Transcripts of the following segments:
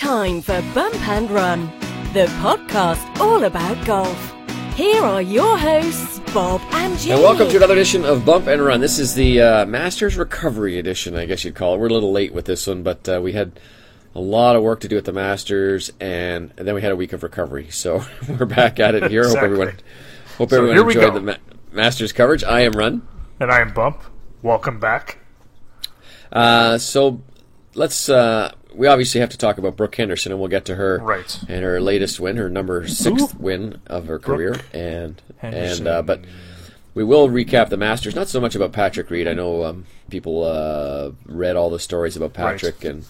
time for Bump and Run, the podcast all about golf. Here are your hosts, Bob and Jamie. And welcome to another edition of Bump and Run. This is the uh, Masters Recovery Edition, I guess you'd call it. We're a little late with this one, but uh, we had a lot of work to do at the Masters, and, and then we had a week of recovery. So we're back at it here. Exactly. Hope everyone, hope So everyone here enjoyed the ma- Masters coverage. I am Run. And I am Bump. Welcome back. Uh, so let's. Uh, we obviously have to talk about Brooke Henderson, and we'll get to her Right. and her latest win, her number sixth win of her career, Brooke and Henderson. and uh, but we will recap the Masters. Not so much about Patrick Reed. I know um, people uh, read all the stories about Patrick, and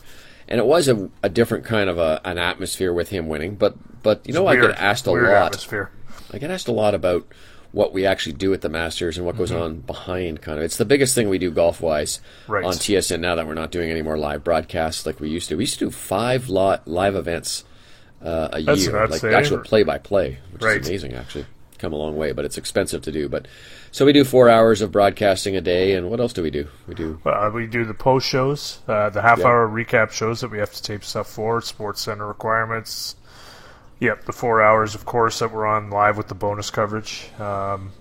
and it was a, a different kind of a, an atmosphere with him winning. But but you know, I get asked a lot. Atmosphere. I get asked a lot about what we actually do at the Masters and what goes on behind kind of. It's the biggest thing we do golf wise Right. on TSN now that we're not doing any more live broadcasts like we used to. We used to do five li- live events uh, a That's year, like actual play by play, which Right. is amazing actually. Come a long way, but it's expensive to do. But so we do four hours of broadcasting a day, and what else do we do? We do Uh, we do the post shows, uh, the half hour recap shows that we have to tape stuff for, Sports Center requirements. Yep, the four hours, of course, that we're on live with the bonus coverage. Um,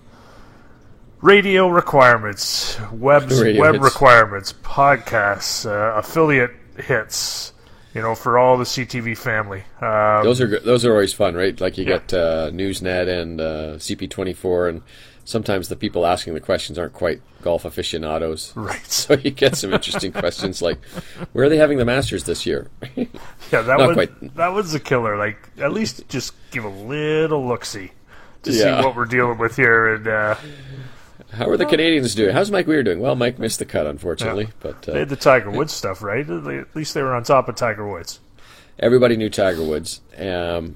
radio requirements, web web hits. requirements, podcasts, uh, affiliate hits. You know, for all the CTV family. Um, those are those are always fun, right? Like you Yeah. get uh, Newsnet and uh, CP24, and sometimes the people asking the questions aren't quite golf aficionados. right. So you get some interesting questions like, where are they having the Masters this year? Yeah, that was quite. that was a killer. Like at least just give a little look see to Yeah. see what we're dealing with here. And uh, How are the Canadians doing? How's Mike Weir doing? Well, Mike missed the cut, unfortunately, Yeah. but they uh, had the Tiger Woods stuff, right? At least they were on top of Tiger Woods. everybody knew Tiger Woods. Um,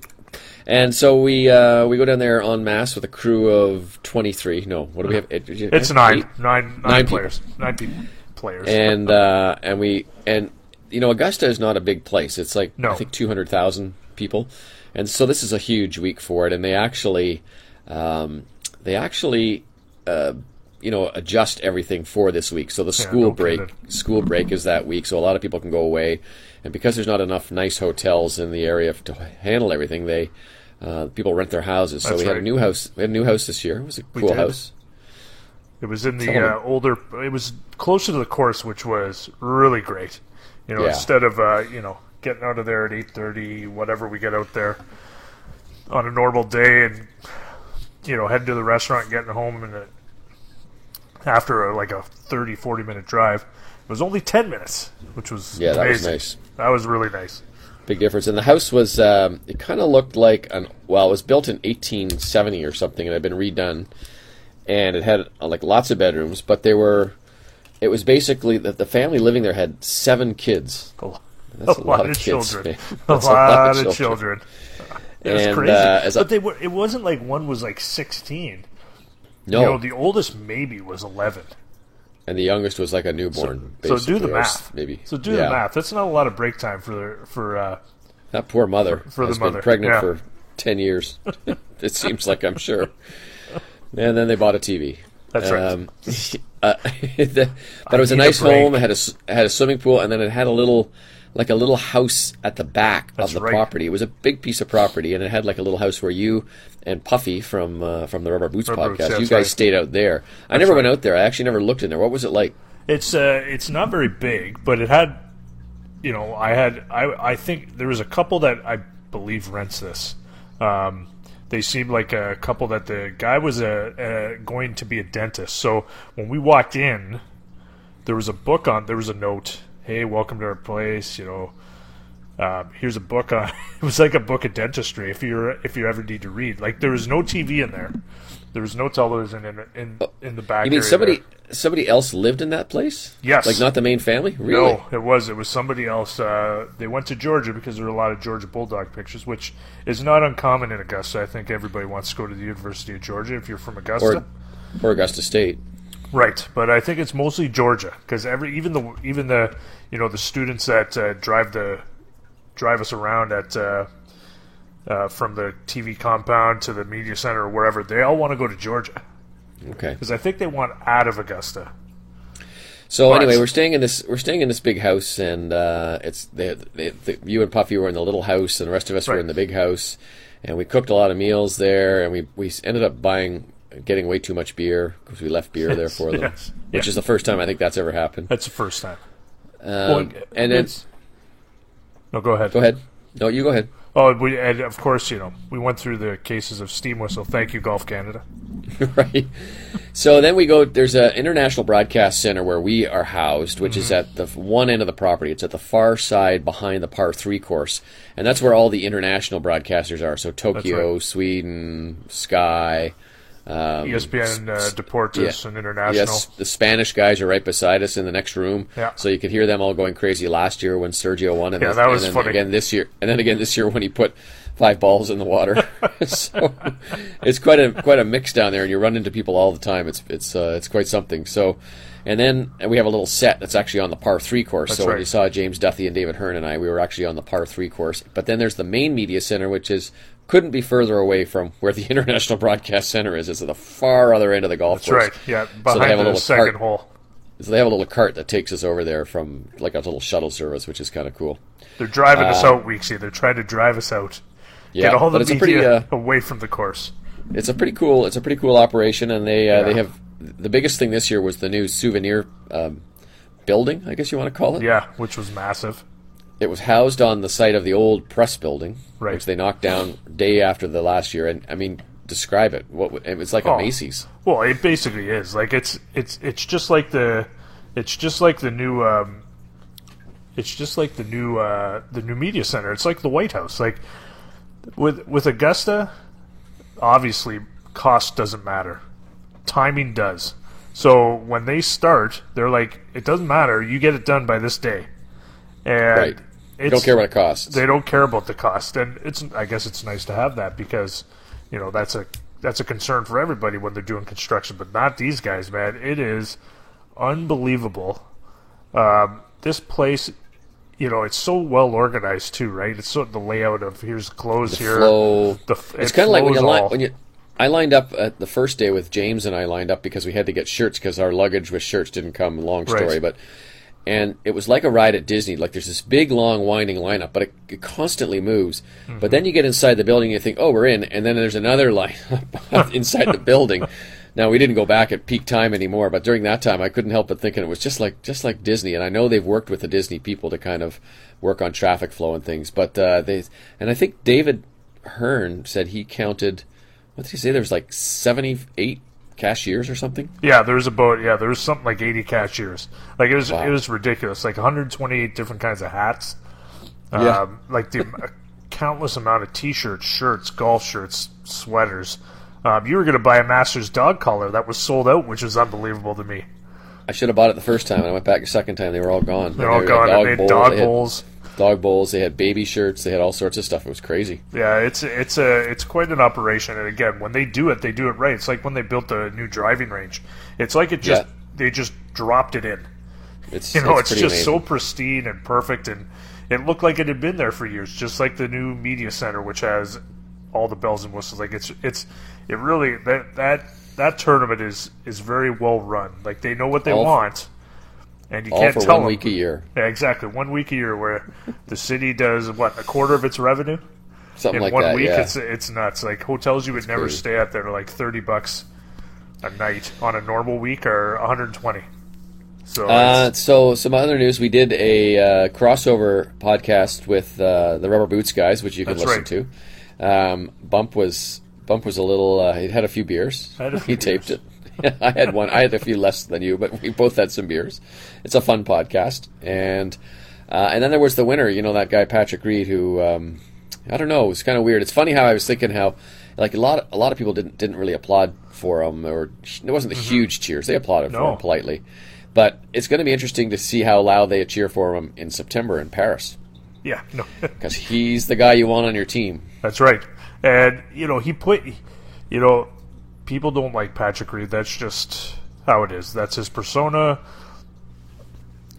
and so we uh, we go down there en masse with a crew of 23. No, what do we have? Eight- It's eight? nine, nine, nine Nine people. players, nine people, players. and uh, and we and you know Augusta is not a big place. It's like No. I think two hundred thousand people, and so this is a huge week for it. And they actually um, they actually uh, you know adjust everything for this week. So the school no break kidding. school break is that week, so a lot of people can go away. And because there's not enough nice hotels in the area to handle everything, they uh, people rent their houses. So That's we had a new house. We had a new house this year. It was a cool house. it was in the uh, older. It was closer to the course, which was really great. You know, Yeah. instead of uh, you know getting out of there at eight thirty, whatever we get out there on a normal day, and you know heading to the restaurant, and getting home, and after a, like a 30, 40 minute drive, it was only ten minutes, which was Yeah, that was nice. That was really nice. Big difference. And the house was um, it kind of looked like an well, it was built in 1870 or something, and it had been redone, and it had uh, like lots of bedrooms, but they were. It was basically that the family living there had seven kids. A, That's a a lot, lot of kids, children. A That's lot, of children. It was And, crazy. uh, but they were. It wasn't like one was like sixteen. No, You know, the oldest maybe was eleven. And the youngest was like a newborn. So do the math. maybe. So do Yeah. the math. That's not a lot of break time for for. Uh, That poor mother for the has mother, been pregnant yeah. for ten years. it seems like I'm sure. And then they bought a TV. That's right. Um, uh, the- but it was a need a nice home. It had a had a swimming pool, and then it had a little, like a little house at the back That's of the right. property. It was a big piece of property, and it had like a little house where you and Puffy from uh, from the Rubber Boots Rubber Boots, podcast, yeah, you guys right. stayed out there. I never went out there. I actually never looked in there. What was it like? it's uh, it's not very big, but it had. You know, I had. I I think there was a couple that I believe rents this. Um, they seemed like a couple that the guy was a, a going to be a dentist. So when we walked in, there was a book on. There was a note. Hey, welcome to our place. You know, um, here's a book on. It was like a book of dentistry. If you're if you ever need to read, like there was no TV in there. There was no television in in in the back. You mean somebody there. somebody else lived in that place? Yes. Like not the main family? Really? No, it was it was somebody else. Uh, they went to Georgia because there were a lot of Georgia Bulldog pictures, which is not uncommon in Augusta. I think everybody wants to go to the University of Georgia if you're from Augusta. Or or Augusta State. Right, but I think it's mostly Georgia because every even the even the you know the students that uh, drive the drive us around at uh, uh, from the TV compound to the media center or wherever they all want to go to Georgia Okay. because I think they want out of Augusta. So But- anyway, we're staying in this we're staying in this big house, and uh, it's they, they, the, you and Puffy were in the little house, and the rest of us were in the big house, and we cooked a lot of meals there, and we we ended up buying getting way too much beer because we left beer there for them, Yes. which Yeah. is the first time I think that's ever happened. That's the first time. Um, Well, and then it's- no, go ahead. go ahead. No, you go ahead. Oh, we and of course, you know, we went through the cases of steam whistle. Thank you, Golf Canada. right. So then we go. There's an international broadcast center where we are housed, which is at the one end of the property. It's at the far side behind the par three course, and that's where all the international broadcasters are. So Tokyo, right. Sweden, Sky. Um, ESPN, uh, Deportes, yeah. and International. Yes, the Spanish guys are right beside us in the next room. Yeah. So you could hear them all going crazy last year when Sergio won, and, Yeah, then, that was and funny. again this year, and then again this year when he put five balls in the water. so it's quite a quite a mix down there, and you run into people all the time. It's it's uh, it's quite something. So. And then and we have a little set that's actually on the par three course. That's so when you saw James Duthie and David Hearn and I, we were actually on the par three course. But then there's the main media center, which is couldn't be further away from where the International Broadcast Center is. It's at the far other end of the golf That's course. That's right. Yeah, So they behind have a the little second cart. hole. So they have a little cart that takes us over there from like a little shuttle service, which is kind of cool. They're driving us out, Weeksy. They're trying to drive us out. Uh, Yeah, Get all the media pretty uh, away from the course. it's a pretty cool it's a pretty cool operation, and they uh, Yeah. they have the biggest thing this year was the new souvenir um, building, I guess you want to call it. Yeah, which was massive. It was housed on the site of the old press building, Right. which they knocked down day after the last year. And I mean, describe it. What it was like Oh. a Macy's. Well, it basically is. Like it's it's it's just like the it's just like the new um it's just like the new uh the new media center. It's like the White House. Like with with Augusta, obviously cost doesn't matter. Timing does. So when they start, they're like, it doesn't matter. You get it done by this day, and Right. It's, Don't care what it costs. they don't care about the cost, and it's I guess it's nice to have that because you know that's a that's a concern for everybody when they're doing construction, but not these guys, man. It is unbelievable. Um, this place, you know, it's so well organized too, right? It's sort of the layout of here's clothes here. flow. The f- it's it kind of like when you all. when you. I lined up at the first day with James and I lined up because we had to get shirts because our luggage with shirts didn't come. Long story, Right. but and it was like a ride at Disney. Like there's this big, long, winding lineup, but it, it constantly moves. Mm-hmm. But then you get inside the building, and you think, "Oh, we're in," and then there's another lineup inside the building. Now we didn't go back at peak time anymore, but during that time, I couldn't help but thinking it was just like just like Disney. And I know they've worked with the Disney people to kind of work on traffic flow and things, but uh, they and I think David Hearn said he counted. What did he say? There was like seventy-eight cashiers or something. Yeah, there was about yeah, there was something like eighty cashiers. Like it was Wow. it was ridiculous. Like 128 different kinds of hats. Yeah. Um, like the countless amount of T-shirts, shirts, golf shirts, sweaters. Um, you were going to buy a Masters dog collar that was sold out, which was unbelievable to me. I should have bought it the first time, and I went back a second time. They were all gone. They're all gone. and they had dog they had bowls. Dog bowls. They had baby shirts. They had all sorts of stuff. It was crazy. Yeah, it's it's a it's quite an operation. And again, when they do it, they do it right. It's like when they built the new driving range. It's like it just Yeah. they just dropped it in. It's You know, it's, pretty just amazing. so pristine and perfect, and it looked like it had been there for years, just like the new media center, which has all the bells and whistles. Like it's it's it really that that that tournament is is very well run. Like they know what they All- want, and you all can't for tell one them. week a year, Yeah, exactly. One week a year, where the city does what a quarter of its revenue something in like one that. week. yeah. It's it's nuts. Like hotels you would never crazy. stay at that are like thirty bucks a night on a normal week or one hundred and twenty. So Uh, so some other news: we did a uh, crossover podcast with uh, the Rubber Boots guys, which you can listen to. Um, Bump was Bump was a little. Uh, he had a few beers. A few he taped it. I had one. I had a few less than you, but we both had some beers. It's a fun podcast, and uh, and then there was the winner. You know that guy Patrick Reed, who um, I don't know. It was kind of weird. It's funny how I was thinking how like a lot a lot of people didn't didn't really applaud for him, or it wasn't the huge cheers. They applauded for Mm-hmm. Him politely, but it's going to be interesting to see how loud they cheer for him in September in Paris yeah, no. because he's the guy you want on your team. That's right. And you know, he put you know, people don't like Patrick Reed. That's just how it is. That's his persona.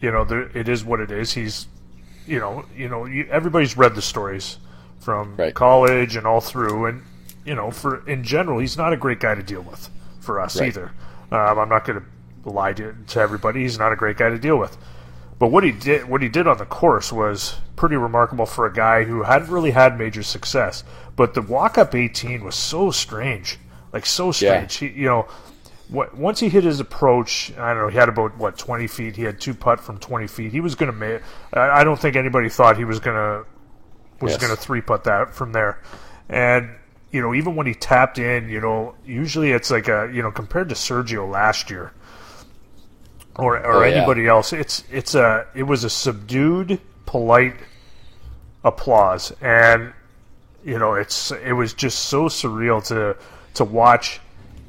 You know, there, it is what it is. He's you know, you know, you, everybody's read the stories from Right. college and all through and you know, for in general, he's not a great guy to deal with for us Right. either. Um, I'm not going to lie to, to everybody. He's not a great guy to deal with. But what he did, what he did on the course was pretty remarkable for a guy who hadn't really had major success. But the walk up 18 was so strange, like so strange. Yeah. He, you know, what, once he hit his approach, I don't know, he had about what 20 feet. He had two putt from 20 feet. He was going to make. I, I don't think anybody thought he was going to was yes. going to three putt that from there. And you know, even when he tapped in, you know, usually it's like a you know compared to Sergio last year or or oh, anybody yeah. else, it's it's a it was a subdued, polite applause, and you know, it's it was just so surreal to to watch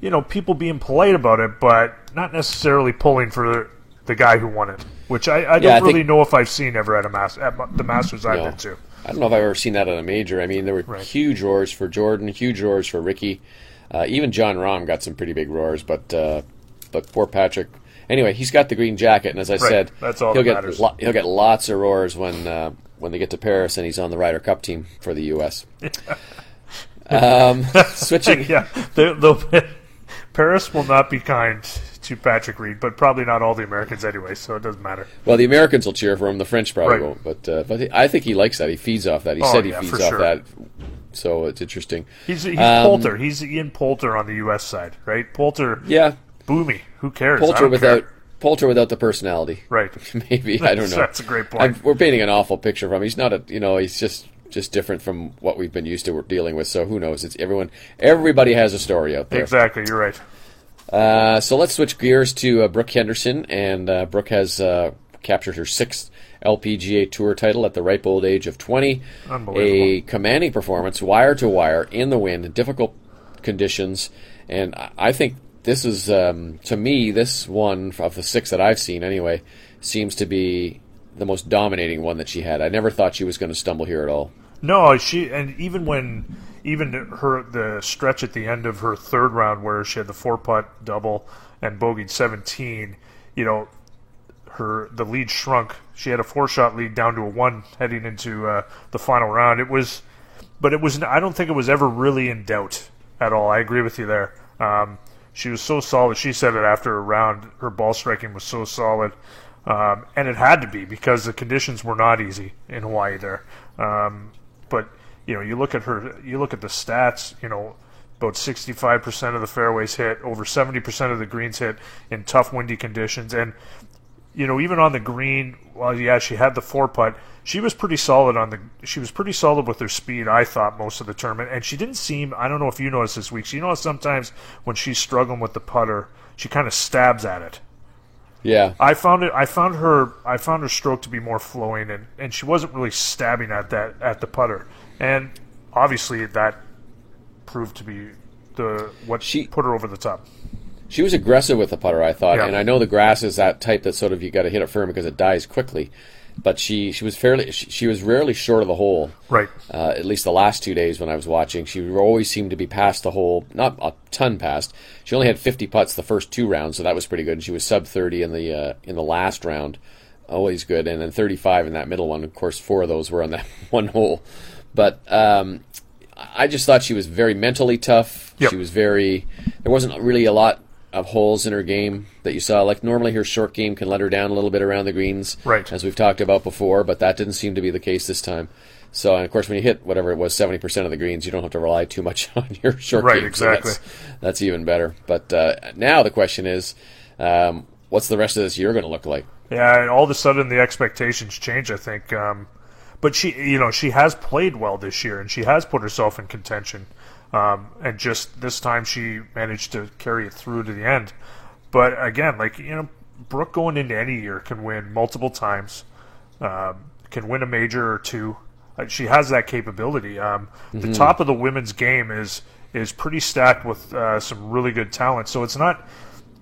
you know, people being polite about it, but not necessarily pulling for the guy who won it. Which I, I don't I really think, know if I've seen ever at a mas- at the Masters I've no, been to. I don't know if I've ever seen that at a major. I mean, there were right. huge roars for Jordan, huge roars for Ricky. Uh, even Jon Rahm got some pretty big roars, but uh, but poor Patrick. Anyway, he's got the green jacket, and as I right. said, That's all he'll that get. Lo- he'll get lots of roars when uh, when they get to Paris and he's on the Ryder Cup team for the U.S. um, switching, yeah, they'll Paris will not be kind to Patrick Reed, but probably not all the Americans anyway, so it doesn't matter. Well, the Americans will cheer for him. The French probably right. won't, but uh, but I think he likes that. He feeds off that. He oh, said he yeah, feeds off sure. that. So it's interesting. He's he's Um, Poulter. He's Ian Poulter on the U.S. side, right? Poulter, Yeah, boomy. Who cares? Poulter without care. Poulter without the personality. right. Maybe I don't know. That's a great point. I'm, we're painting an awful picture of him. He's not a you know he's just just different from what we've been used to dealing with. So who knows? It's everyone. Everybody has a story out there. Exactly. You're right. Uh, so let's switch gears to uh, Brooke Henderson, and uh, Brooke has uh, captured her sixth LPGA Tour title at the ripe old age of 20. Unbelievable. A commanding performance, wire to wire, in the wind, in difficult conditions, and I- I think this is, um, to me, this one of the six that I've seen anyway, seems to be the most dominating one that she had. I never thought she was going to stumble here at all. No, she and even when even her the stretch at the end of her third round where she had the four putt double and bogeyed 17, you know, her the lead shrunk. She had a four shot lead down to a one heading into uh, the final round. It was, but it was. I don't think it was ever really in doubt at all. I agree with you there. Um, she was so solid. She said it after a round. Her ball striking was so solid, um, and it had to be because the conditions were not easy in Hawaii there. Um, but you know, you look at her. You look at the stats. You know, about 65% of the fairways hit, over 70% of the greens hit in tough windy conditions, and you know, even on the green, well, yeah, she had the four putt. She was pretty solid on the. She was pretty solid with her speed. I thought most of the tournament, and she didn't seem. I don't know if you noticed this week. You know, sometimes when she's struggling with the putter, she kind of stabs at it. Yeah, I found it. I found her. I found her stroke to be more flowing, and, and she wasn't really stabbing at that at the putter. And obviously, that proved to be the what She- put her over the top. She was aggressive with the putter, I thought, Yeah. and I know the grass is that type that sort of you got to hit it firm because it dies quickly. But she she was fairly she, she was rarely short of the hole. Right. Uh, at least the last two days when I was watching, she always seemed to be past the hole, not a ton past. She only had 50 putts the first two rounds, so that was pretty good. And she was sub 30 in the uh, in the last round, always good, and then 35 in that middle one. Of course, four of those were on that one hole. But um, I just thought she was very mentally tough. Yep. She was very. There wasn't really a lot of holes in her game that you saw. Like normally, her short game can let her down a little bit around the greens, Right. As we've talked about before, but that didn't seem to be the case this time. So, and of course, when you hit whatever it was, seventy percent of the greens, you don't have to rely too much on your short Right, game. So exactly. that's, that's even better. But uh, now the question is, um, what's the rest of this year going to look like? Yeah, all of a sudden the expectations change. I think, um, but she, you know, she has played well this year, and she has put herself in contention. Um, and just this time, she managed to carry it through to the end. But again, like you know, Brooke going into any year can win multiple times, um, can win a major or two. Uh, she has that capability. Um, The top of the women's game is is pretty stacked with uh, some really good talent. So it's not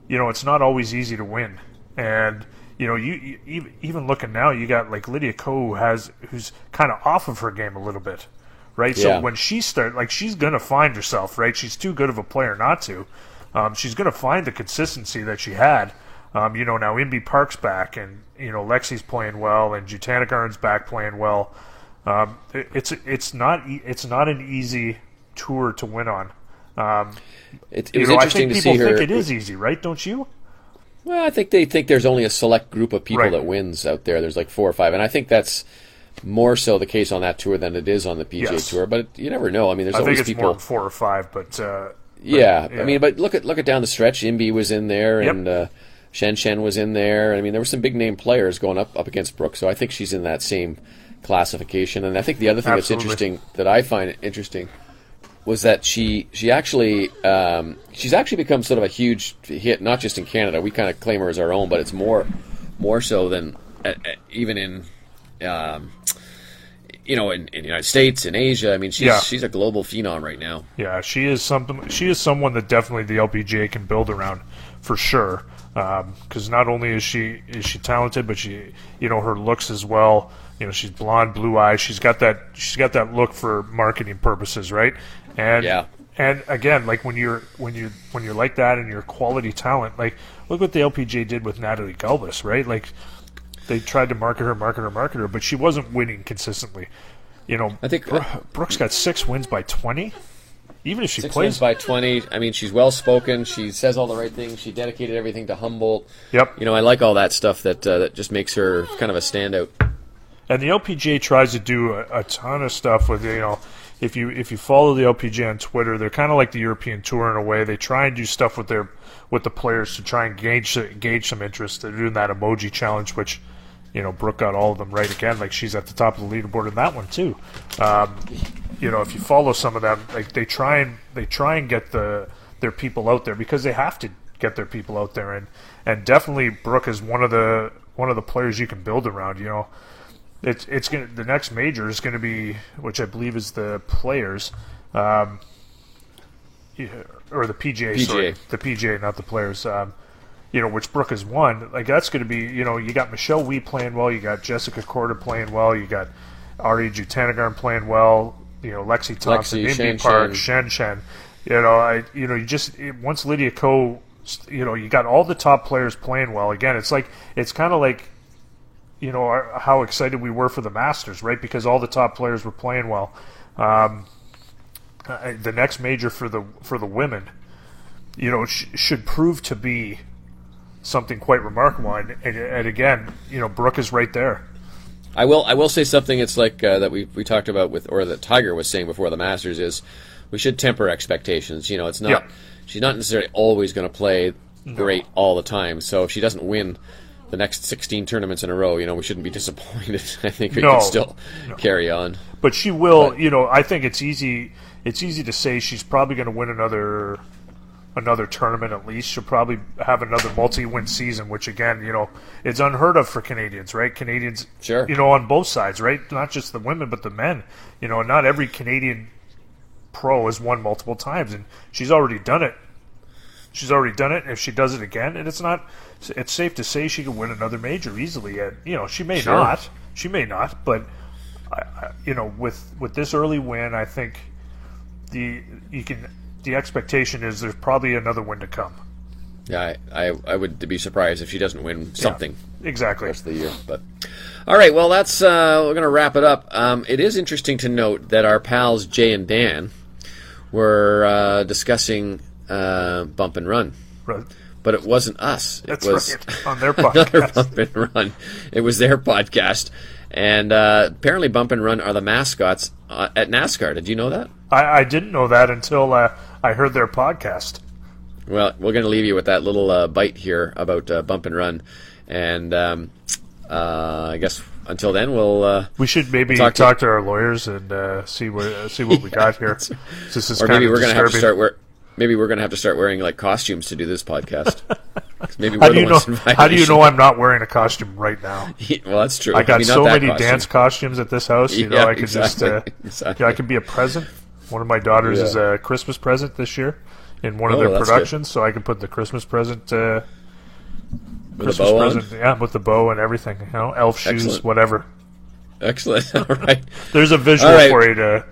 you know, it's not always easy to win. And you know, you, you even- even looking now, you got like Lydia Ko who has who's kind of off of her game a little bit, right? Yeah. So when she start, like she's gonna find herself, right? She's too good of a player not to. Um, she's gonna find the consistency that she had. Um, you know, now Inbee Park's back, and you know Lexi's playing well, and Jutanugarn's back playing well. Um, it, it's it's not e- it's not an easy tour to win on. Um, It, it was know, interesting to people see her. think it is easy, right? Don't you? Well, I think they think there's only a select group of people Right. that wins out there. There's like four or five, and I think that's more so the case on that tour than it is on the PGA Yes. Tour. But you never know. I mean, there's I think always it's people. more four or five, but uh, yeah, yeah. I mean, but look at look at down the stretch. Inbee was in there, Yep. and uh, Shanshan was in there. I mean, there were some big name players going up up against Brooke, so I think she's in that same classification. And I think the other thing Absolutely. that's interesting that I find interesting was that she she actually um, she's actually become sort of a huge hit, not just in Canada. We kind of claim her as our own, but it's more more so than uh, uh, even in. Um, you know, in, in the United States, in Asia, I mean, she's Yeah. she's a global phenom right now. Yeah, she is something. She is someone that definitely the LPGA can build around for sure. Because not only is she is she talented, but she you know her looks as well. You know she's blonde, blue eyes. She's got that she's got that look for marketing purposes, right? And Yeah. and again, like when you're when you when you're like that and you're quality talent, like look what the LPGA did with Natalie Gulbis, right? Like they tried to market her, market her, market her, but she wasn't winning consistently. You know, I think- Bro- Brooks got six wins by twenty. Even if she Six plays wins by 20. I mean, she's well spoken. She says all the right things. She dedicated everything to Humboldt. Yep. You know, I like all that stuff that uh, that just makes her kind of a standout. And the LPGA tries to do a, a ton of stuff with you know, if you if you follow the LPGA on Twitter, they're kind of like the European Tour in a way. They try and do stuff with their with the players to try and gauge gauge some interest. They're doing that emoji challenge, which you know Brooke got all of them right again. Like she's at the top of the leaderboard in that one too. Um, you know, if you follow some of them, like they try and they try and get the their people out there because they have to get their people out there and and definitely Brooke is one of the one of the players you can build around. You know, it's it's gonna the next major is going to be which I believe is the players, um, yeah, or the PGA, sorry, the PGA, not the players. Um, you know, which Brooke has won. Like that's going to be, you know, you got Michelle Wie playing well, you got Jessica Korda playing well, you got Ari Jutanugarn playing well, you know, Lexi Thompson, Lexi, Indy Shen Park, Shen. Shen. You know, I, you know, you just it, once Lydia Ko, you know, you got all the top players playing well. Again, it's like it's kind of like you know our, how excited we were for the Masters, right? Because all the top players were playing well. Um, uh, the next major for the for the women, you know, sh- should prove to be something quite remarkable. And, and, and again, you know, Brooke is right there. I will I will say something. It's like uh, that we we talked about with, or that Tiger was saying before the Masters is we should temper expectations. You know, it's not Yeah. she's not necessarily always going to play great all the time. So if she doesn't win the next 16 tournaments in a row, you know, we shouldn't be disappointed. I think we No. can still carry on. But she will. But- you know, I think it's easy. It's easy to say she's probably going to win another another tournament at least. She'll probably have another multi-win season, which again, you know, it's unheard of for Canadians, right? Canadians, Sure. you know, on both sides, right? Not just the women, but the men. You know, not every Canadian pro has won multiple times, and she's already done it. She's already done it. If she does it again, and it's not, it's safe to say she could win another major easily. And you know, she may Sure. not. She may not, but I, I, you know, with with this early win, I think the you can the expectation is there's probably another win to come. Yeah, I, I, I would be surprised if she doesn't win something Exactly. the rest of the year. But all right, well, that's uh, we're going to wrap it up. Um, it is interesting to note that our pals Jay and Dan were uh, discussing uh, bump and run, Right. but it wasn't us. It That's was right. On their another podcast. bump and run. It was their podcast, and uh, apparently, bump and run are the mascots uh, at NASCAR. Did you know that? I, I didn't know that until uh, I heard their podcast. Well, we're going to leave you with that little uh, bite here about uh, bump and run, and um, uh, I guess until then, we'll. Uh, We should maybe Talk talk to- to, our lawyers and uh, see what uh, see what we got here. This is or maybe we're going to have to start wear. Maybe we're going to have to start wearing like costumes to do this podcast. maybe How we're do you know? How do you know I'm not wearing a costume right now? well, that's true. I got not so many costume. dance costumes at this house. You know, Yeah, I could just uh, exactly, exactly. yeah, I could be a present. One of my daughters Yeah. is a Christmas present this year in one of Oh, their that's good. productions, so I can put the Christmas present. Uh, Christmas bow on? present, yeah, with the bow and everything. You know, elf shoes, Excellent. whatever. Excellent. All right. There's a visual right. for you to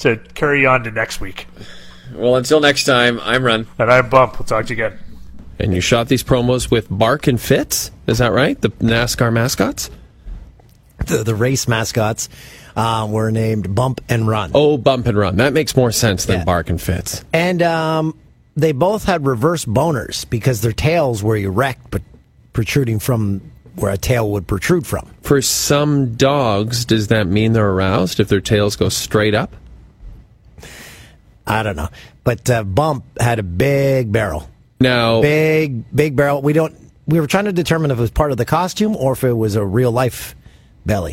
to carry on to next week. Well, until next time, I'm Run. And I'm Bump. We'll talk to you again. And you shot these promos with Bark and Fitz, is that right? The NASCAR mascots? The, the race mascots uh, were named Bump and Run. Oh, Bump and Run. That makes more sense than Yeah. Bark and Fitz. And um, they both had reverse boners because their tails were erect, but protruding from where a tail would protrude from. For some dogs, does that mean they're aroused if their tails go straight up? I don't know, but uh, Bump had a big barrel, No. big big barrel. We don't. We were trying to determine if it was part of the costume or if it was a real life belly.